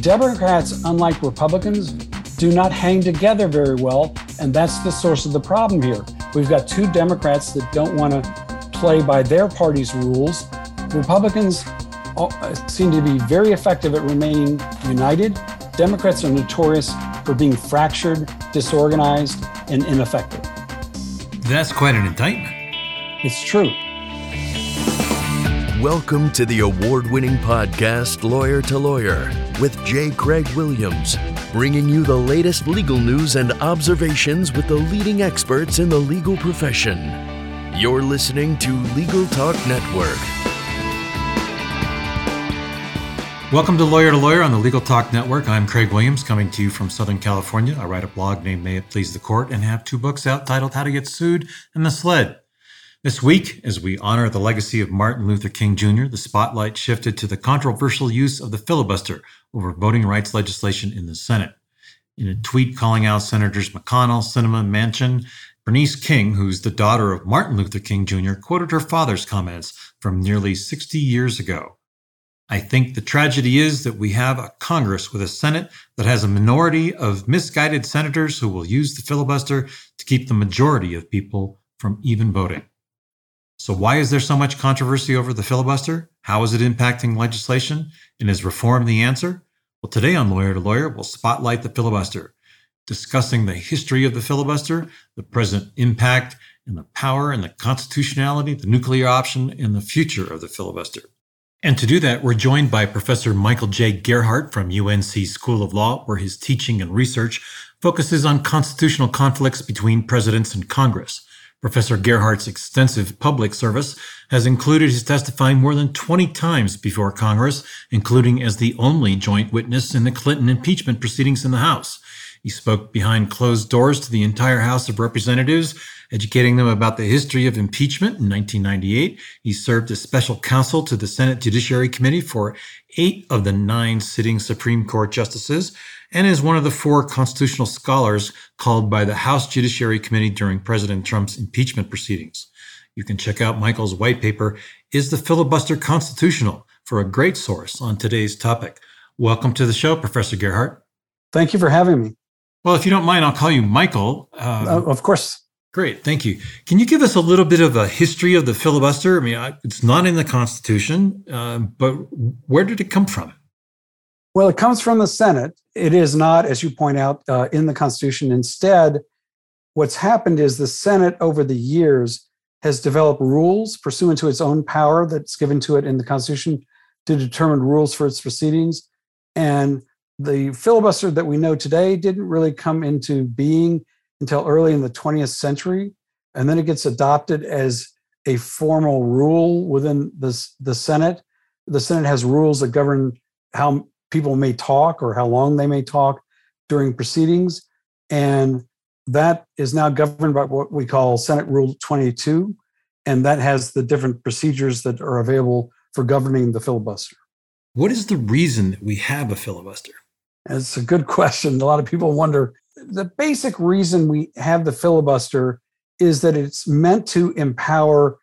Democrats, unlike Republicans, do not hang together very well. And that's the source of the problem here. We've got two Democrats that don't want to play by their party's rules. Republicans uh, seem to be very effective at remaining united. Democrats are notorious for being fractured, disorganized, and ineffective. That's quite an indictment. It's true. Welcome to the award winning podcast, Lawyer to Lawyer, with J. Craig Williams, bringing you the latest legal news and observations with the leading experts in the legal profession. You're listening to Legal Talk Network. Welcome to Lawyer to Lawyer on the Legal Talk Network. I'm Craig Williams, coming to you from Southern California. I write a blog named May It Please the Court and have two books out titled How to Get Sued and The Sled. This week, as we honor the legacy of Martin Luther King Jr., the spotlight shifted to the controversial use of the filibuster over voting rights legislation in the Senate. In a tweet calling out Senators McConnell, Sinema, Manchin, Bernice King, who's the daughter of Martin Luther King Jr., quoted her father's comments from nearly 60 years ago. I think the tragedy is that we have a Congress with a Senate that has a minority of misguided senators who will use the filibuster to keep the majority of people from even voting. So, why is there so much controversy over the filibuster? How is it impacting legislation? And is reform the answer? Well, today on Lawyer to Lawyer, we'll spotlight the filibuster, discussing the history of the filibuster, the present impact, and the power and the constitutionality, the nuclear option, and the future of the filibuster. And to do that, we're joined by Professor Michael J. Gerhardt from UNC School of Law, where his teaching and research focuses on constitutional conflicts between presidents and Congress. Professor Gerhardt's extensive public service has included his testifying more than 20 times before Congress, including as the only joint witness in the Clinton impeachment proceedings in the House. He spoke behind closed doors to the entire House of Representatives educating them about the history of impeachment in 1998. He served as special counsel to the Senate Judiciary Committee for eight of the nine sitting Supreme Court justices and is one of the four constitutional scholars called by the House Judiciary Committee during President Trump's impeachment proceedings. You can check out Michael's white paper, Is the Filibuster Constitutional? for a great source on today's topic. Welcome to the show, Professor Gerhardt. Thank you for having me. Well, if you don't mind, I'll call you Michael. Um, uh, of course. Great, thank you. Can you give us a little bit of a history of the filibuster? I mean, it's not in the Constitution, uh, but where did it come from? Well, it comes from the Senate. It is not, as you point out, uh, in the Constitution. Instead, what's happened is the Senate over the years has developed rules pursuant to its own power that's given to it in the Constitution to determine rules for its proceedings. And the filibuster that we know today didn't really come into being until early in the 20th century. And then it gets adopted as a formal rule within the, the Senate. The Senate has rules that govern how people may talk or how long they may talk during proceedings. And that is now governed by what we call Senate Rule 22. And that has the different procedures that are available for governing the filibuster. What is the reason that we have a filibuster? It's a good question. A lot of people wonder the basic reason we have the filibuster is that it's meant to empower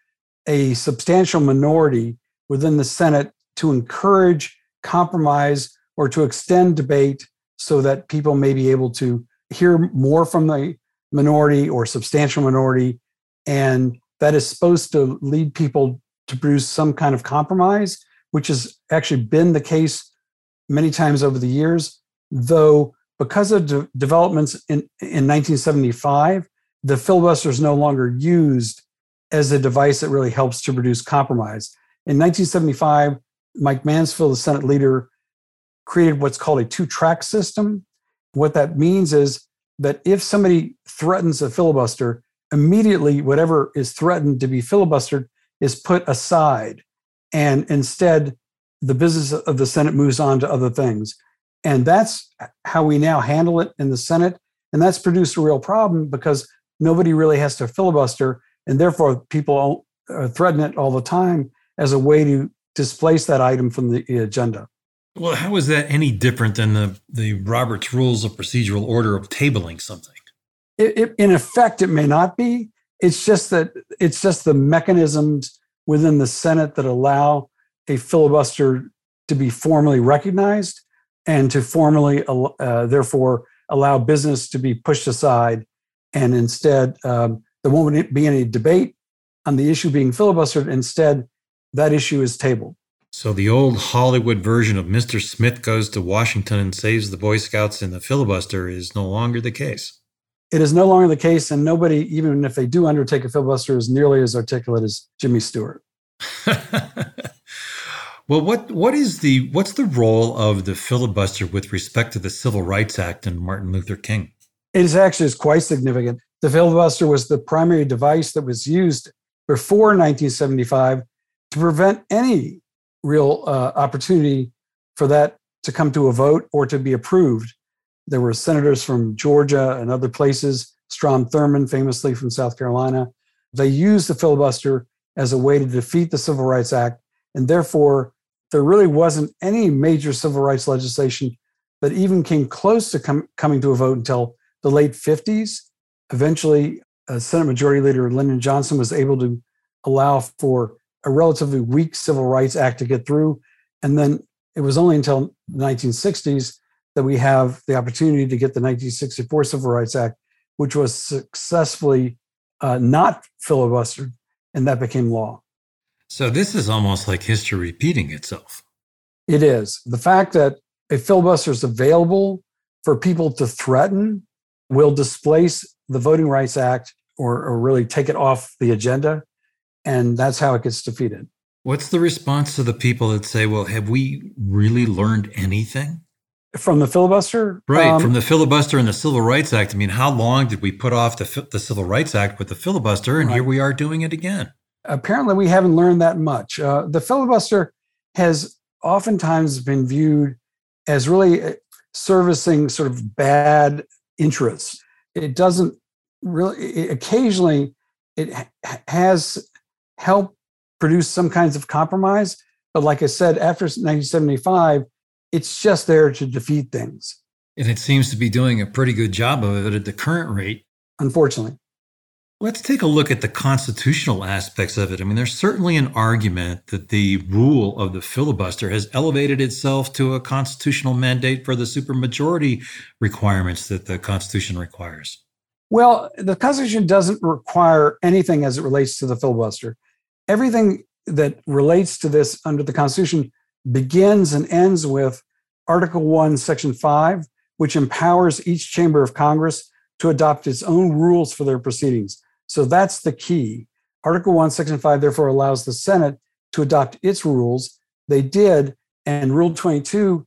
a substantial minority within the Senate to encourage compromise or to extend debate so that people may be able to hear more from the minority or substantial minority. And that is supposed to lead people to produce some kind of compromise, which has actually been the case many times over the years, though because of de- developments in, in 1975, the filibuster is no longer used as a device that really helps to produce compromise. In 1975, Mike Mansfield, the Senate leader, created what's called a two track system. What that means is that if somebody threatens a filibuster, immediately whatever is threatened to be filibustered is put aside. And instead, the business of the Senate moves on to other things. And that's how we now handle it in the Senate. And that's produced a real problem because nobody really has to filibuster. And therefore, people uh, threaten it all the time as a way to displace that item from the agenda. Well, how is that any different than the, the Robert's Rules of Procedural Order of tabling something? It, it, in effect, it may not be. It's just that it's just the mechanisms within the Senate that allow a filibuster to be formally recognized and to formally, uh, therefore, allow business to be pushed aside. And instead, um, there won't be any debate on the issue being filibustered. Instead, that issue is tabled. So the old Hollywood version of Mr. Smith goes to Washington and saves the Boy Scouts in the filibuster is no longer the case. It is no longer the case, and nobody, even if they do undertake a filibuster, is nearly as articulate as Jimmy Stewart. well, what what is the what's the role of the filibuster with respect to the Civil Rights Act and Martin Luther King? It is actually is quite significant. The filibuster was the primary device that was used before 1975 to prevent any real uh, opportunity for that to come to a vote or to be approved. There were senators from Georgia and other places, Strom Thurmond, famously from South Carolina. They used the filibuster as a way to defeat the Civil Rights Act. And therefore, there really wasn't any major civil rights legislation that even came close to com- coming to a vote until the late 50s. Eventually, Senate Majority Leader Lyndon Johnson was able to allow for a relatively weak Civil Rights Act to get through. And then it was only until the 1960s that we have the opportunity to get the 1964 Civil Rights Act, which was successfully uh, not filibustered, and that became law. So this is almost like history repeating itself. It is. The fact that a filibuster is available for people to threaten will displace the Voting Rights Act or, or really take it off the agenda and that's how it gets defeated. What's the response to the people that say, well, have we really learned anything? From the filibuster? Right, um, from the filibuster and the Civil Rights Act. I mean, how long did we put off the, the Civil Rights Act with the filibuster? And right. here we are doing it again. Apparently, we haven't learned that much. Uh, the filibuster has oftentimes been viewed as really uh, servicing sort of bad interests. It doesn't really, it, occasionally, it has help produce some kinds of compromise. But like I said, after 1975, it's just there to defeat things. And it seems to be doing a pretty good job of it at the current rate. Unfortunately. Let's take a look at the constitutional aspects of it. I mean, there's certainly an argument that the rule of the filibuster has elevated itself to a constitutional mandate for the supermajority requirements that the Constitution requires. Well, the Constitution doesn't require anything as it relates to the filibuster everything that relates to this under the Constitution begins and ends with Article 1, Section 5, which empowers each chamber of Congress to adopt its own rules for their proceedings. So that's the key. Article 1, Section 5, therefore, allows the Senate to adopt its rules. They did, and Rule 22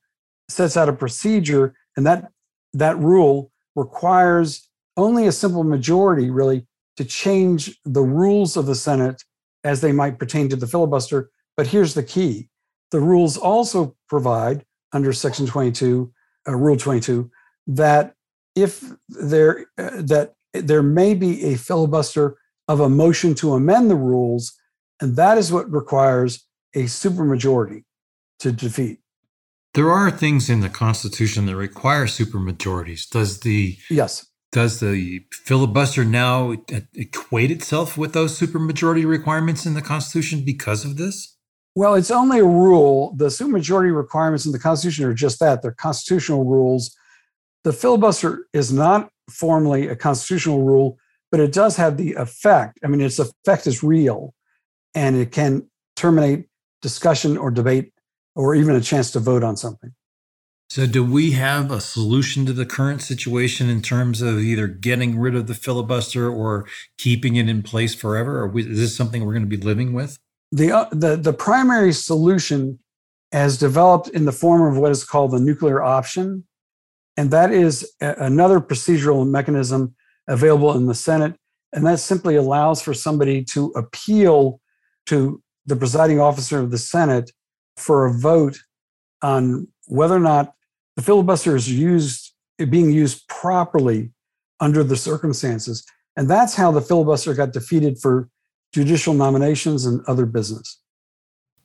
sets out a procedure, and that, that rule requires only a simple majority, really, to change the rules of the Senate as they might pertain to the filibuster. But here's the key the rules also provide under Section 22, uh, Rule 22, that if there uh, that there may be a filibuster of a motion to amend the rules, and that is what requires a supermajority to defeat. There are things in the Constitution that require supermajorities. Does the yes does the filibuster now equate itself with those supermajority requirements in the Constitution because of this? Well, it's only a rule. The supermajority requirements in the Constitution are just that they're constitutional rules. The filibuster is not formally a constitutional rule, but it does have the effect. I mean, its effect is real and it can terminate discussion or debate or even a chance to vote on something. So, do we have a solution to the current situation in terms of either getting rid of the filibuster or keeping it in place forever? Or is this something we're going to be living with? The, uh, the, the primary solution has developed in the form of what is called the nuclear option. And that is a, another procedural mechanism available in the Senate. And that simply allows for somebody to appeal to the presiding officer of the Senate for a vote on whether or not the filibuster is used being used properly under the circumstances. And that's how the filibuster got defeated for judicial nominations and other business.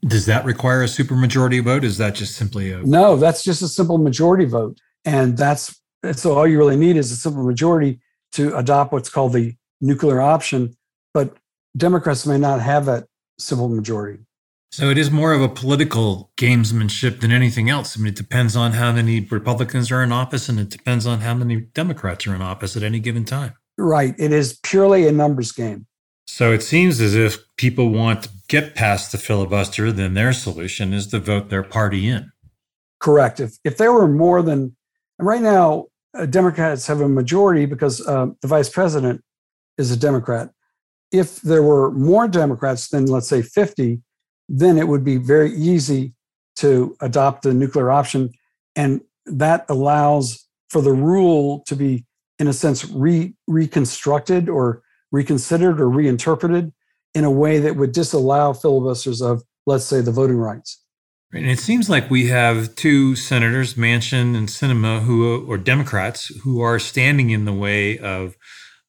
Does that require a supermajority vote? Is that just simply a No, that's just a simple majority vote. And that's so all you really need is a simple majority to adopt what's called the nuclear option. But Democrats may not have that simple majority. So it is more of a political gamesmanship than anything else. I mean, it depends on how many Republicans are in office and it depends on how many Democrats are in office at any given time. Right. It is purely a numbers game. So it seems as if people want to get past the filibuster, then their solution is to vote their party in. Correct. If, if there were more than, and right now, uh, Democrats have a majority because uh, the vice president is a Democrat. If there were more Democrats than, let's say, 50, then it would be very easy to adopt the nuclear option. And that allows for the rule to be, in a sense, re- reconstructed or reconsidered or reinterpreted in a way that would disallow filibusters of, let's say, the voting rights. And it seems like we have two senators, Manchin and Sinema, who or Democrats, who are standing in the way of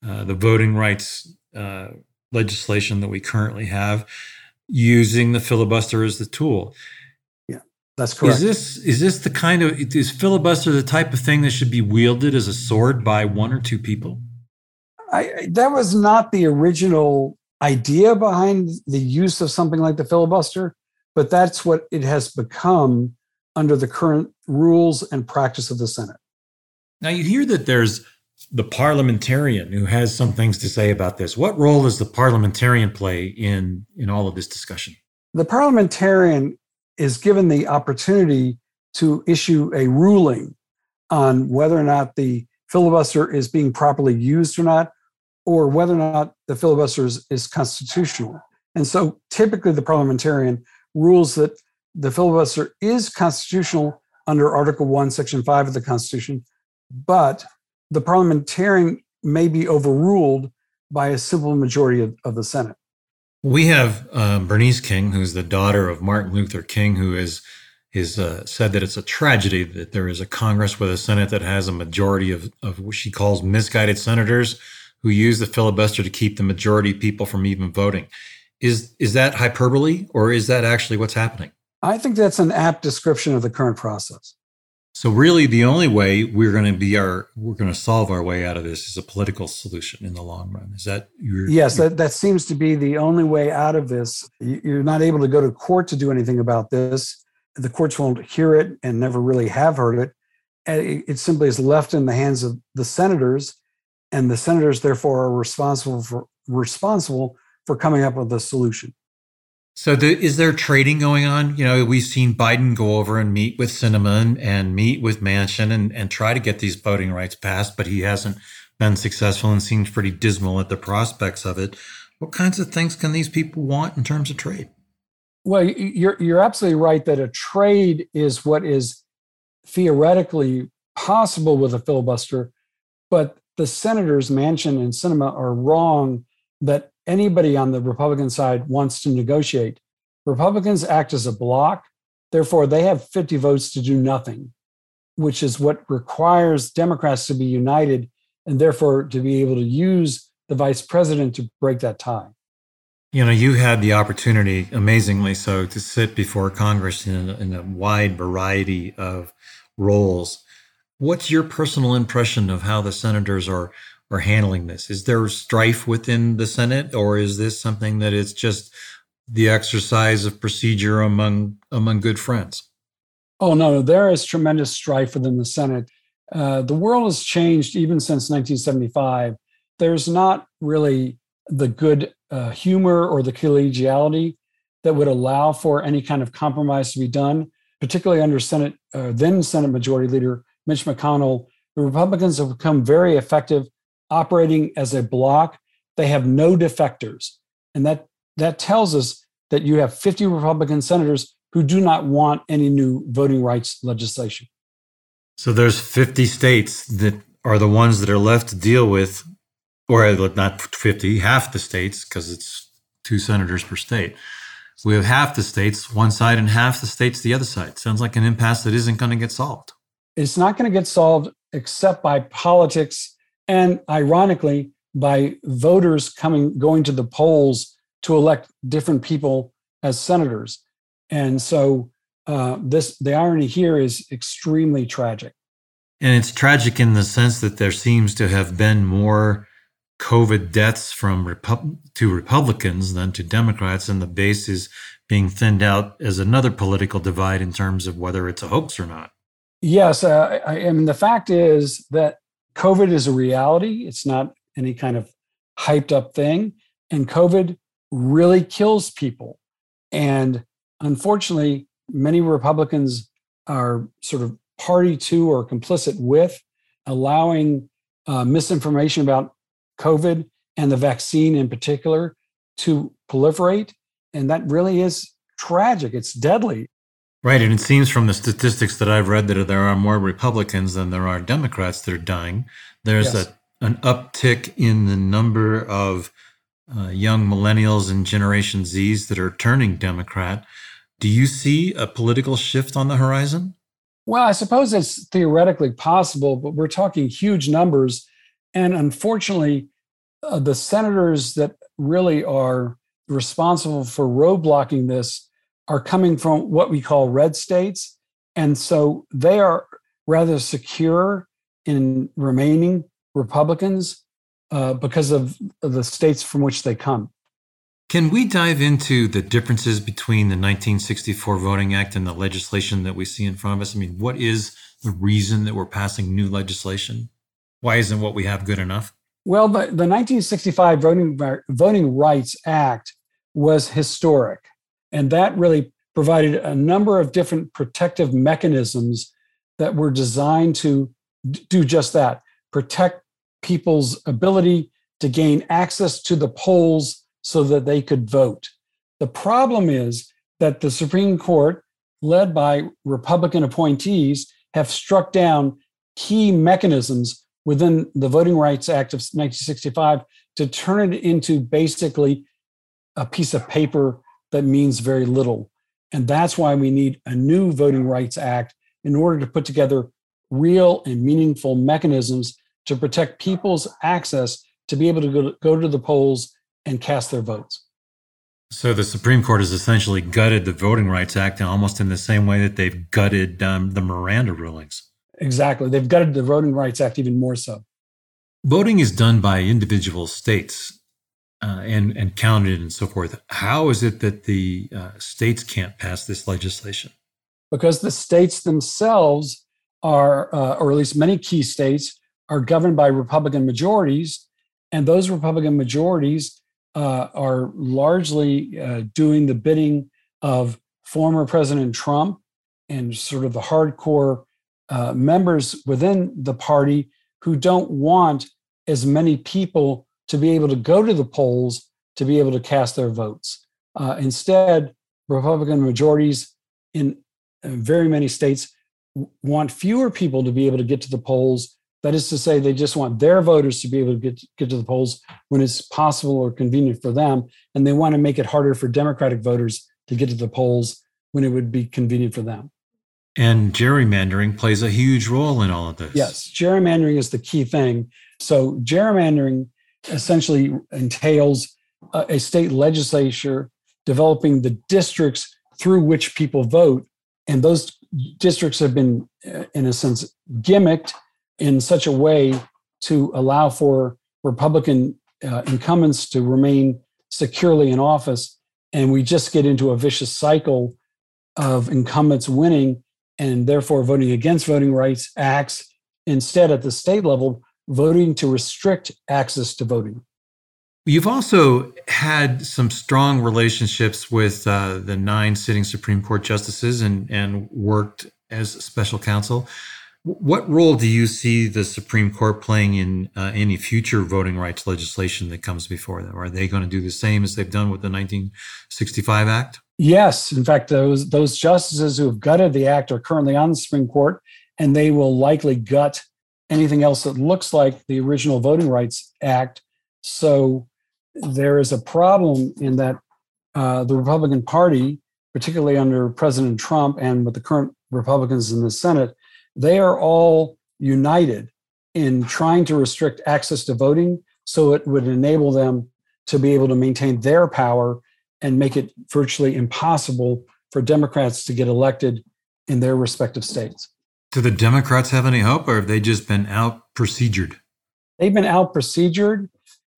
uh, the voting rights uh, legislation that we currently have using the filibuster as the tool. Yeah, that's correct. Is this is this the kind of is filibuster the type of thing that should be wielded as a sword by one or two people? I, that was not the original idea behind the use of something like the filibuster, but that's what it has become under the current rules and practice of the Senate. Now you hear that there's the parliamentarian who has some things to say about this. What role does the parliamentarian play in in all of this discussion? The parliamentarian is given the opportunity to issue a ruling on whether or not the filibuster is being properly used or not, or whether or not the filibuster is, is constitutional. And so typically the parliamentarian rules that the filibuster is constitutional under Article 1, Section 5 of the Constitution, but the parliamentarian may be overruled by a simple majority of, of the Senate. We have um, Bernice King, who's the daughter of Martin Luther King, who is is uh, said that it's a tragedy that there is a Congress with a Senate that has a majority of, of what she calls misguided senators who use the filibuster to keep the majority of people from even voting. Is is that hyperbole, or is that actually what's happening? I think that's an apt description of the current process. So really, the only way we're going to be our we're going to solve our way out of this is a political solution in the long run. Is that your? Yes, that, that seems to be the only way out of this. You're not able to go to court to do anything about this. The courts won't hear it and never really have heard it. It simply is left in the hands of the senators, and the senators therefore are responsible for responsible for coming up with a solution. So, the, is there trading going on? You know, we've seen Biden go over and meet with Sinema and, meet with Manchin and, and try to get these voting rights passed, but he hasn't been successful and seems pretty dismal at the prospects of it. What kinds of things can these people want in terms of trade? Well, you're you're absolutely right that a trade is what is theoretically possible with a filibuster, but the senators Manchin and Sinema are wrong that anybody on the Republican side wants to negotiate. Republicans act as a bloc, therefore, they have 50 votes to do nothing, which is what requires Democrats to be united and therefore to be able to use the vice president to break that tie. You know, you had the opportunity, amazingly so, to sit before Congress in a, in a wide variety of roles. What's your personal impression of how the senators are are handling this? Is there strife within the Senate, or is this something that it's just the exercise of procedure among among good friends? Oh no, there is tremendous strife within the Senate. Uh, the world has changed even since 1975. There's not really the good uh, humor or the collegiality that would allow for any kind of compromise to be done, particularly under Senate uh, then Senate Majority Leader Mitch McConnell. The Republicans have become very effective operating as a block. They have no defectors. And that, that tells us that you have 50 Republican senators who do not want any new voting rights legislation. So there's 50 states that are the ones that are left to deal with, or not 50, half the states, because it's two senators per state. We have half the states one side and half the states the other side. Sounds like an impasse that isn't going to get solved. It's not going to get solved except by politics and ironically by voters coming going to the polls to elect different people as senators and so uh, this the irony here is extremely tragic and it's tragic in the sense that there seems to have been more COVID deaths from Repu- to Republicans than to Democrats, and the base is being thinned out as another political divide in terms of whether it's a hoax or not. Yes, uh, I, I mean the fact is that COVID is a reality. It's not any kind of hyped up thing, and COVID really kills people. And unfortunately, many Republicans are sort of party to or complicit with allowing uh, misinformation about COVID and the vaccine in particular to proliferate. And that really is tragic. It's deadly. Right. And it seems from the statistics that I've read that there are more Republicans than there are Democrats that are dying. There's yes. a, an uptick in the number of uh, young millennials and Generation Zs that are turning Democrat. Do you see a political shift on the horizon? Well, I suppose it's theoretically possible, but we're talking huge numbers. And unfortunately, uh, the senators that really are responsible for roadblocking this are coming from what we call red states. And so they are rather secure in remaining Republicans uh, because of the states from which they come. Can we dive into the differences between the 1964 Voting Act and the legislation that we see in front of us? I mean, what is the reason that we're passing new legislation? Why isn't what we have good enough? Well, the, the 1965 Voting, Voting Rights Act was historic, and that really provided a number of different protective mechanisms that were designed to do just that protect people's ability to gain access to the polls so that they could vote. The problem is that the Supreme Court, led by Republican appointees, have struck down key mechanisms within the Voting Rights Act of 1965 to turn it into basically a piece of paper that means very little. And that's why we need a new Voting Rights Act in order to put together real and meaningful mechanisms to protect people's access to be able to go to, go to the polls and cast their votes. So the Supreme Court has essentially gutted the Voting Rights Act almost in the same way that they've gutted um, the Miranda rulings. Exactly. They've gutted the Voting Rights Act even more so. Voting is done by individual states uh, and, and counted and so forth. How is it that the uh, states can't pass this legislation? Because the states themselves are, uh, or at least many key states, are governed by Republican majorities. And those Republican majorities uh, are largely uh, doing the bidding of former President Trump and sort of the hardcore uh, members within the party who don't want as many people to be able to go to the polls to be able to cast their votes. Uh, instead, Republican majorities in very many states want fewer people to be able to get to the polls that is to say, they just want their voters to be able to get, get to the polls when it's possible or convenient for them. And they want to make it harder for Democratic voters to get to the polls when it would be convenient for them. And gerrymandering plays a huge role in all of this. Yes, gerrymandering is the key thing. So, gerrymandering essentially entails a, state legislature developing the districts through which people vote. And those districts have been, uh, in a sense, gimmicked in such a way to allow for Republican uh, incumbents to remain securely in office. And we just get into a vicious cycle of incumbents winning and therefore voting against voting rights acts, instead at the state level, voting to restrict access to voting. You've also had some strong relationships with uh, the nine sitting Supreme Court justices and, and worked as special counsel. What role do you see the Supreme Court playing in uh, any future voting rights legislation that comes before them? Are they going to do the same as they've done with the 1965 Act? Yes. In fact, those those justices who have gutted the act are currently on the Supreme Court, and they will likely gut anything else that looks like the original Voting Rights Act. So there is a problem in that uh, the Republican Party, particularly under President Trump and with the current Republicans in the Senate, they are all united in trying to restrict access to voting so it would enable them to be able to maintain their power and make it virtually impossible for Democrats to get elected in their respective states. Do the Democrats have any hope, or have they just been out procedured? They've been out procedured.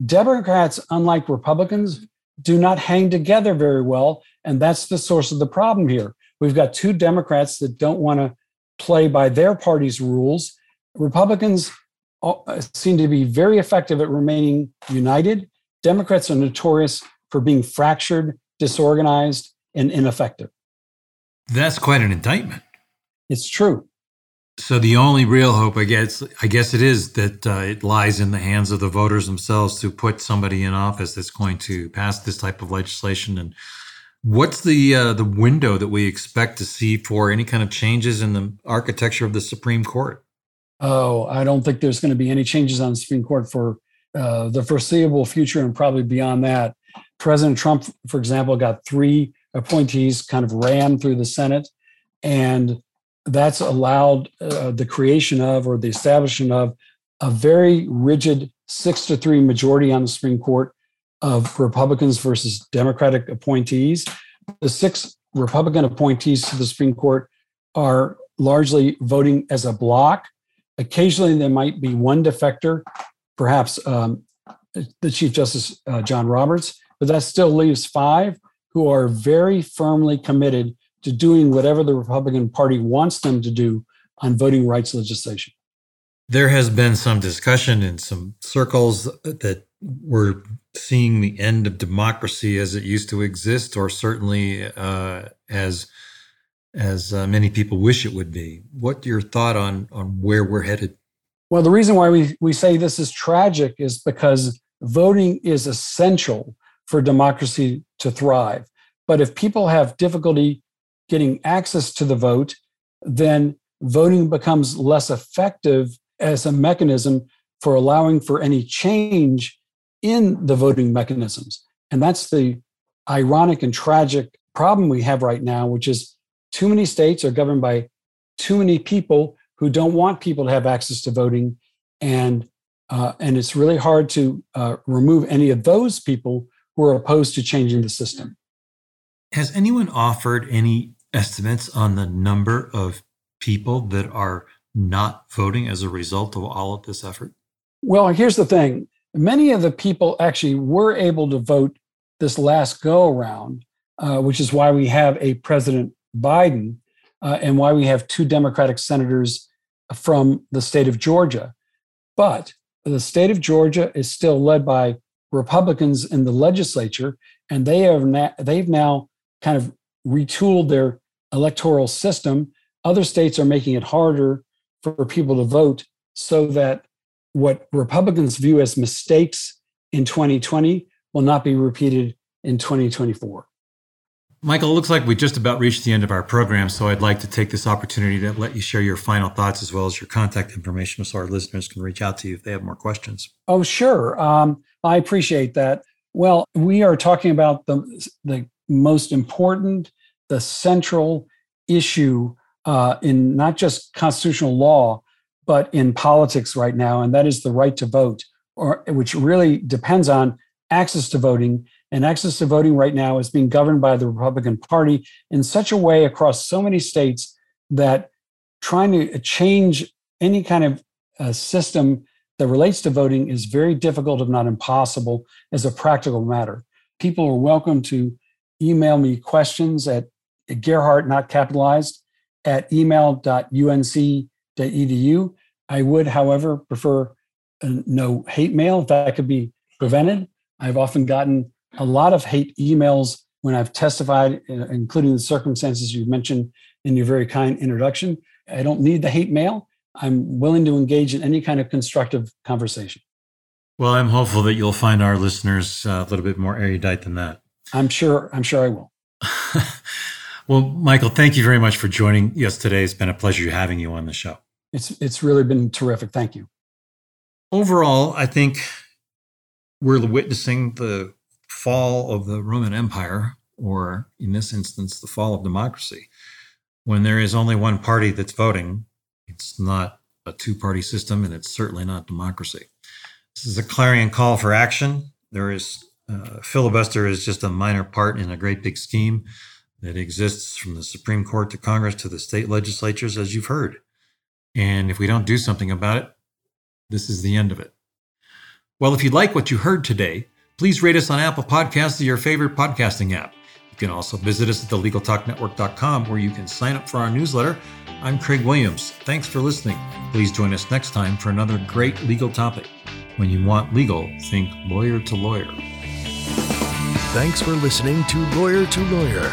Democrats, unlike Republicans, do not hang together very well. And that's the source of the problem here. We've got two Democrats that don't want to play by their party's rules. Republicans uh, seem to be very effective at remaining united. Democrats are notorious for being fractured, disorganized, and ineffective. That's quite an indictment. It's true. So the only real hope, I guess, I guess it is that uh, it lies in the hands of the voters themselves to put somebody in office that's going to pass this type of legislation. And what's the uh, the window that we expect to see for any kind of changes in the architecture of the Supreme Court? Oh, I don't think there's going to be any changes on the Supreme Court for uh, the foreseeable future and probably beyond that. President Trump, for example, got three appointees kind of ran through the Senate, and that's allowed uh, the creation of or the establishment of a very rigid six to three majority on the Supreme Court of Republicans versus Democratic appointees. The six Republican appointees to the Supreme Court are largely voting as a block. Occasionally, there might be one defector, perhaps um, the Chief Justice uh, John Roberts, but that still leaves five who are very firmly committed to doing whatever the Republican Party wants them to do on voting rights legislation. There has been some discussion in some circles that we're seeing the end of democracy as it used to exist, or certainly uh, as as uh, many people wish it would be. What your thought on on where we're headed? Well, the reason why we, we say this is tragic is because voting is essential for democracy to thrive. But if people have difficulty getting access to the vote, then voting becomes less effective as a mechanism for allowing for any change in the voting mechanisms. And that's the ironic and tragic problem we have right now, which is too many states are governed by too many people who don't want people to have access to voting. And, uh, and it's really hard to uh, remove any of those people who are opposed to changing the system. Has anyone offered any estimates on the number of people that are not voting as a result of all of this effort? Well, here's the thing many of the people actually were able to vote this last go around, uh, which is why we have a President Biden uh, and why we have two Democratic senators from the state of Georgia. But the state of Georgia is still led by Republicans in the legislature, and they have na- they've now kind of retooled their electoral system. Other states are making it harder for people to vote so that what Republicans view as mistakes in 2020 will not be repeated in 2024. Michael, it looks like we just about reached the end of our program, so I'd like to take this opportunity to let you share your final thoughts as well as your contact information so our listeners can reach out to you if they have more questions. Oh, sure. Um, I appreciate that. Well, we are talking about the, the most important, the central issue uh, in not just constitutional law, but in politics right now, and that is the right to vote, or which really depends on access to voting. And access to voting right now is being governed by the Republican Party in such a way across so many states that trying to change any kind of uh, system that relates to voting is very difficult, if not impossible, as a practical matter. People are welcome to email me questions at Gerhardt, not capitalized, at email.unc.edu. I would, however, prefer uh, no hate mail if that could be prevented. I've often gotten a lot of hate emails when I've testified, uh, including the circumstances you mentioned in your very kind introduction. I don't need the hate mail. I'm willing to engage in any kind of constructive conversation. Well, I'm hopeful that you'll find our listeners uh, a little bit more erudite than that. I'm sure. I'm sure I will. well, Michael, thank you very much for joining us today. It's been a pleasure having you on the show. It's it's really been terrific. Thank you. Overall, I think we're witnessing the fall of the Roman Empire, or in this instance, the fall of democracy. When there is only one party that's voting, it's not a two party system, and it's certainly not democracy. This is a clarion call for action. There is uh, filibuster is just a minor part in a great big scheme that exists from the Supreme Court to Congress to the state legislatures, as you've heard. And if we don't do something about it, this is the end of it. Well, if you like what you heard today, please rate us on Apple Podcasts or your favorite podcasting app. You can also visit us at thelegaltalknetwork.com where you can sign up for our newsletter. I'm Craig Williams. Thanks for listening. Please join us next time for another great legal topic. When you want legal, think lawyer to lawyer. Thanks for listening to Lawyer to Lawyer,